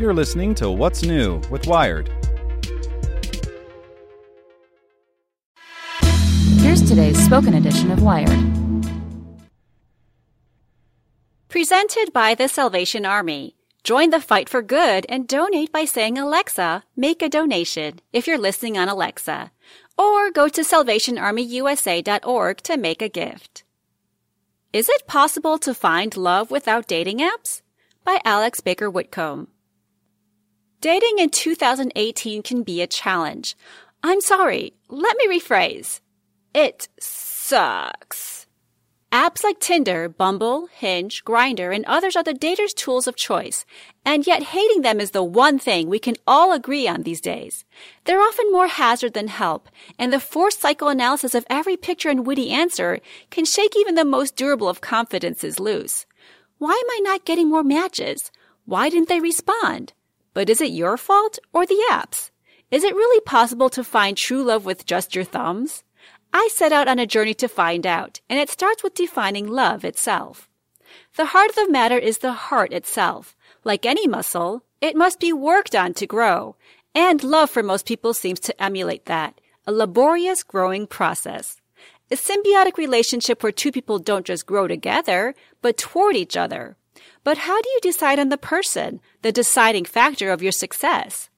You're listening to What's New with Wired. Here's today's spoken edition of Wired. Presented by the Salvation Army. Join the fight for good and donate by saying Alexa, make a donation if you're listening on Alexa. Or go to salvationarmyusa.org to make a gift. Is it possible to find love without dating apps? By Alex Baker Whitcomb. Dating in 2018 can be a challenge. I'm sorry, let me rephrase. It sucks. Apps like Tinder, Bumble, Hinge, Grindr, and others are the dater's tools of choice. And yet hating them is the one thing we can all agree on these days. They're often more hazard than help, and the forced psychoanalysis of every picture and witty answer can shake even the most durable of confidences loose. Why am I not getting more matches? Why didn't they respond? But is it your fault or the app's? Is it really possible to find true love with just your thumbs? I set out on a journey to find out, and it starts with defining love itself. The heart of the matter is the heart itself. Like any muscle, it must be worked on to grow. And love for most people seems to emulate that. A laborious growing process. A symbiotic relationship where two people don't just grow together, but toward each other. But how do you decide on the person, the deciding factor of your success?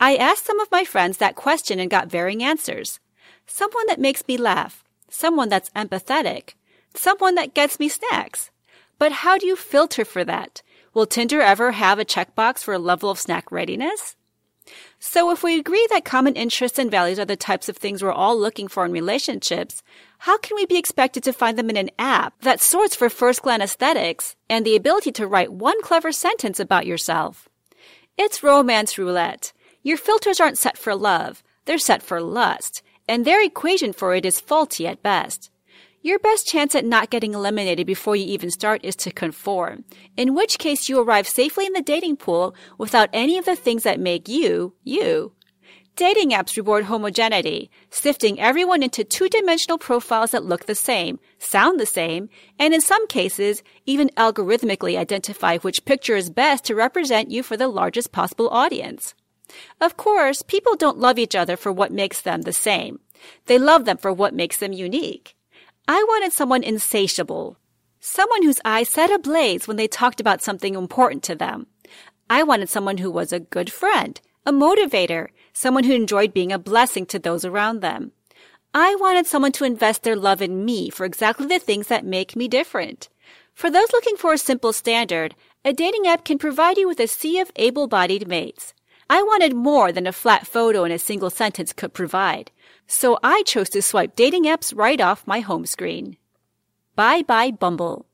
I asked some of my friends that question and got varying answers someone that makes me laugh, someone that's empathetic, someone that gets me snacks. But how do you filter for that? Will Tinder ever have a checkbox for a level of snack readiness? So if we agree that common interests and values are the types of things we're all looking for in relationships, how can we be expected to find them in an app that sorts for first glance aesthetics and the ability to write one clever sentence about yourself? It's romance roulette. Your filters aren't set for love. They're set for lust and their equation for it is faulty at best. Your best chance at not getting eliminated before you even start is to conform, in which case you arrive safely in the dating pool without any of the things that make you, you. Dating apps reward homogeneity, sifting everyone into two-dimensional profiles that look the same, sound the same, and in some cases, even algorithmically identify which picture is best to represent you for the largest possible audience. Of course, people don't love each other for what makes them the same. They love them for what makes them unique. I wanted someone insatiable. Someone whose eyes set ablaze when they talked about something important to them. I wanted someone who was a good friend, a motivator, someone who enjoyed being a blessing to those around them. I wanted someone to invest their love in me for exactly the things that make me different. For those looking for a simple standard, a dating app can provide you with a sea of able-bodied mates. I wanted more than a flat photo and a single sentence could provide. So I chose to swipe dating apps right off my home screen. Bye bye Bumble.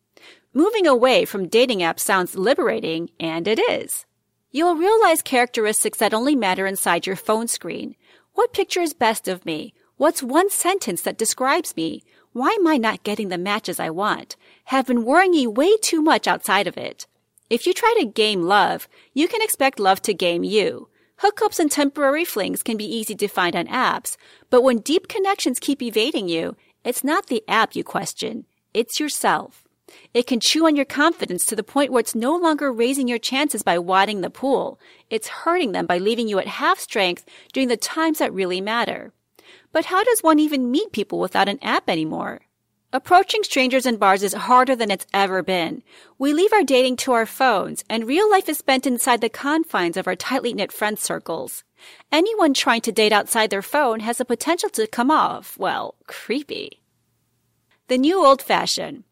Moving away from dating apps sounds liberating, and it is. You'll realize characteristics that only matter inside your phone screen. What picture is best of me? What's one sentence that describes me? Why am I not getting the matches I want? Have been worrying way too much outside of it. If you try to game love, you can expect love to game you. Hookups and temporary flings can be easy to find on apps, but when deep connections keep evading you, it's not the app you question, it's yourself. It can chew on your confidence to the point where it's no longer raising your chances by wadding the pool. It's hurting them by leaving you at half strength during the times that really matter. But how does one even meet people without an app anymore? Approaching strangers in bars is harder than it's ever been. We leave our dating to our phones, and real life is spent inside the confines of our tightly knit friend circles. Anyone trying to date outside their phone has the potential to come off, well, creepy. The new old fashioned.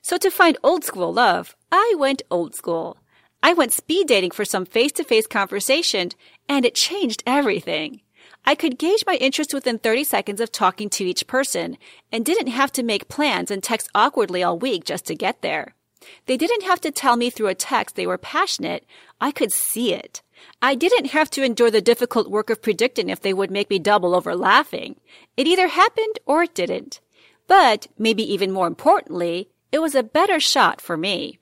So to find old school love, I went old school. I went speed dating for some face to face conversation, and it changed everything. I could gauge my interest within 30 seconds of talking to each person and didn't have to make plans and text awkwardly all week just to get there. They didn't have to tell me through a text they were passionate. I could see it. I didn't have to endure the difficult work of predicting if they would make me double over laughing. It either happened or it didn't. But, maybe even more importantly, it was a better shot for me.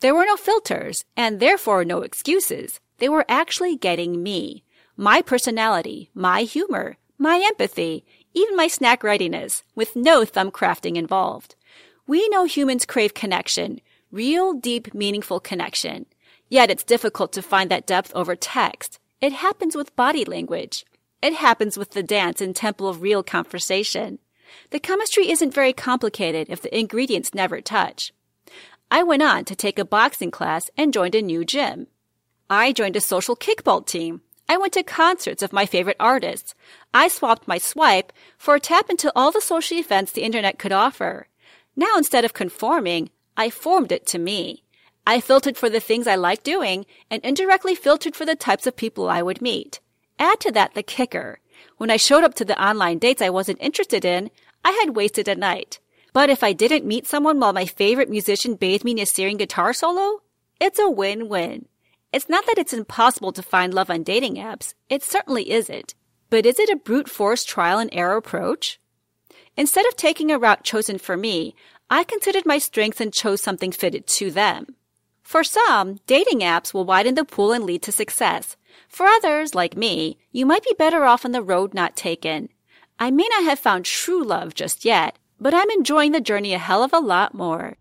There were no filters, and therefore no excuses. They were actually getting me my personality, my humor, my empathy, even my snack readiness, with no thumb crafting involved. We know humans crave connection, real, deep, meaningful connection. Yet it's difficult to find that depth over text. It happens with body language. It happens with the dance and tempo of real conversation. The chemistry isn't very complicated if the ingredients never touch. I went on to take a boxing class and joined a new gym. I joined a social kickball team. I went to concerts of my favorite artists. I swapped my swipe for a tap into all the social events the internet could offer. Now instead of conforming, I formed it to me. I filtered for the things I liked doing and indirectly filtered for the types of people I would meet. Add to that the kicker. When I showed up to the online dates I wasn't interested in, I had wasted a night. But if I didn't meet someone while my favorite musician bathed me in a searing guitar solo, it's a win-win. It's not that it's impossible to find love on dating apps. It certainly isn't. But is it a brute force trial and error approach? Instead of taking a route chosen for me, I considered my strengths and chose something fitted to them. For some, dating apps will widen the pool and lead to success. For others, like me, you might be better off on the road not taken. I may not have found true love just yet, but I'm enjoying the journey a hell of a lot more.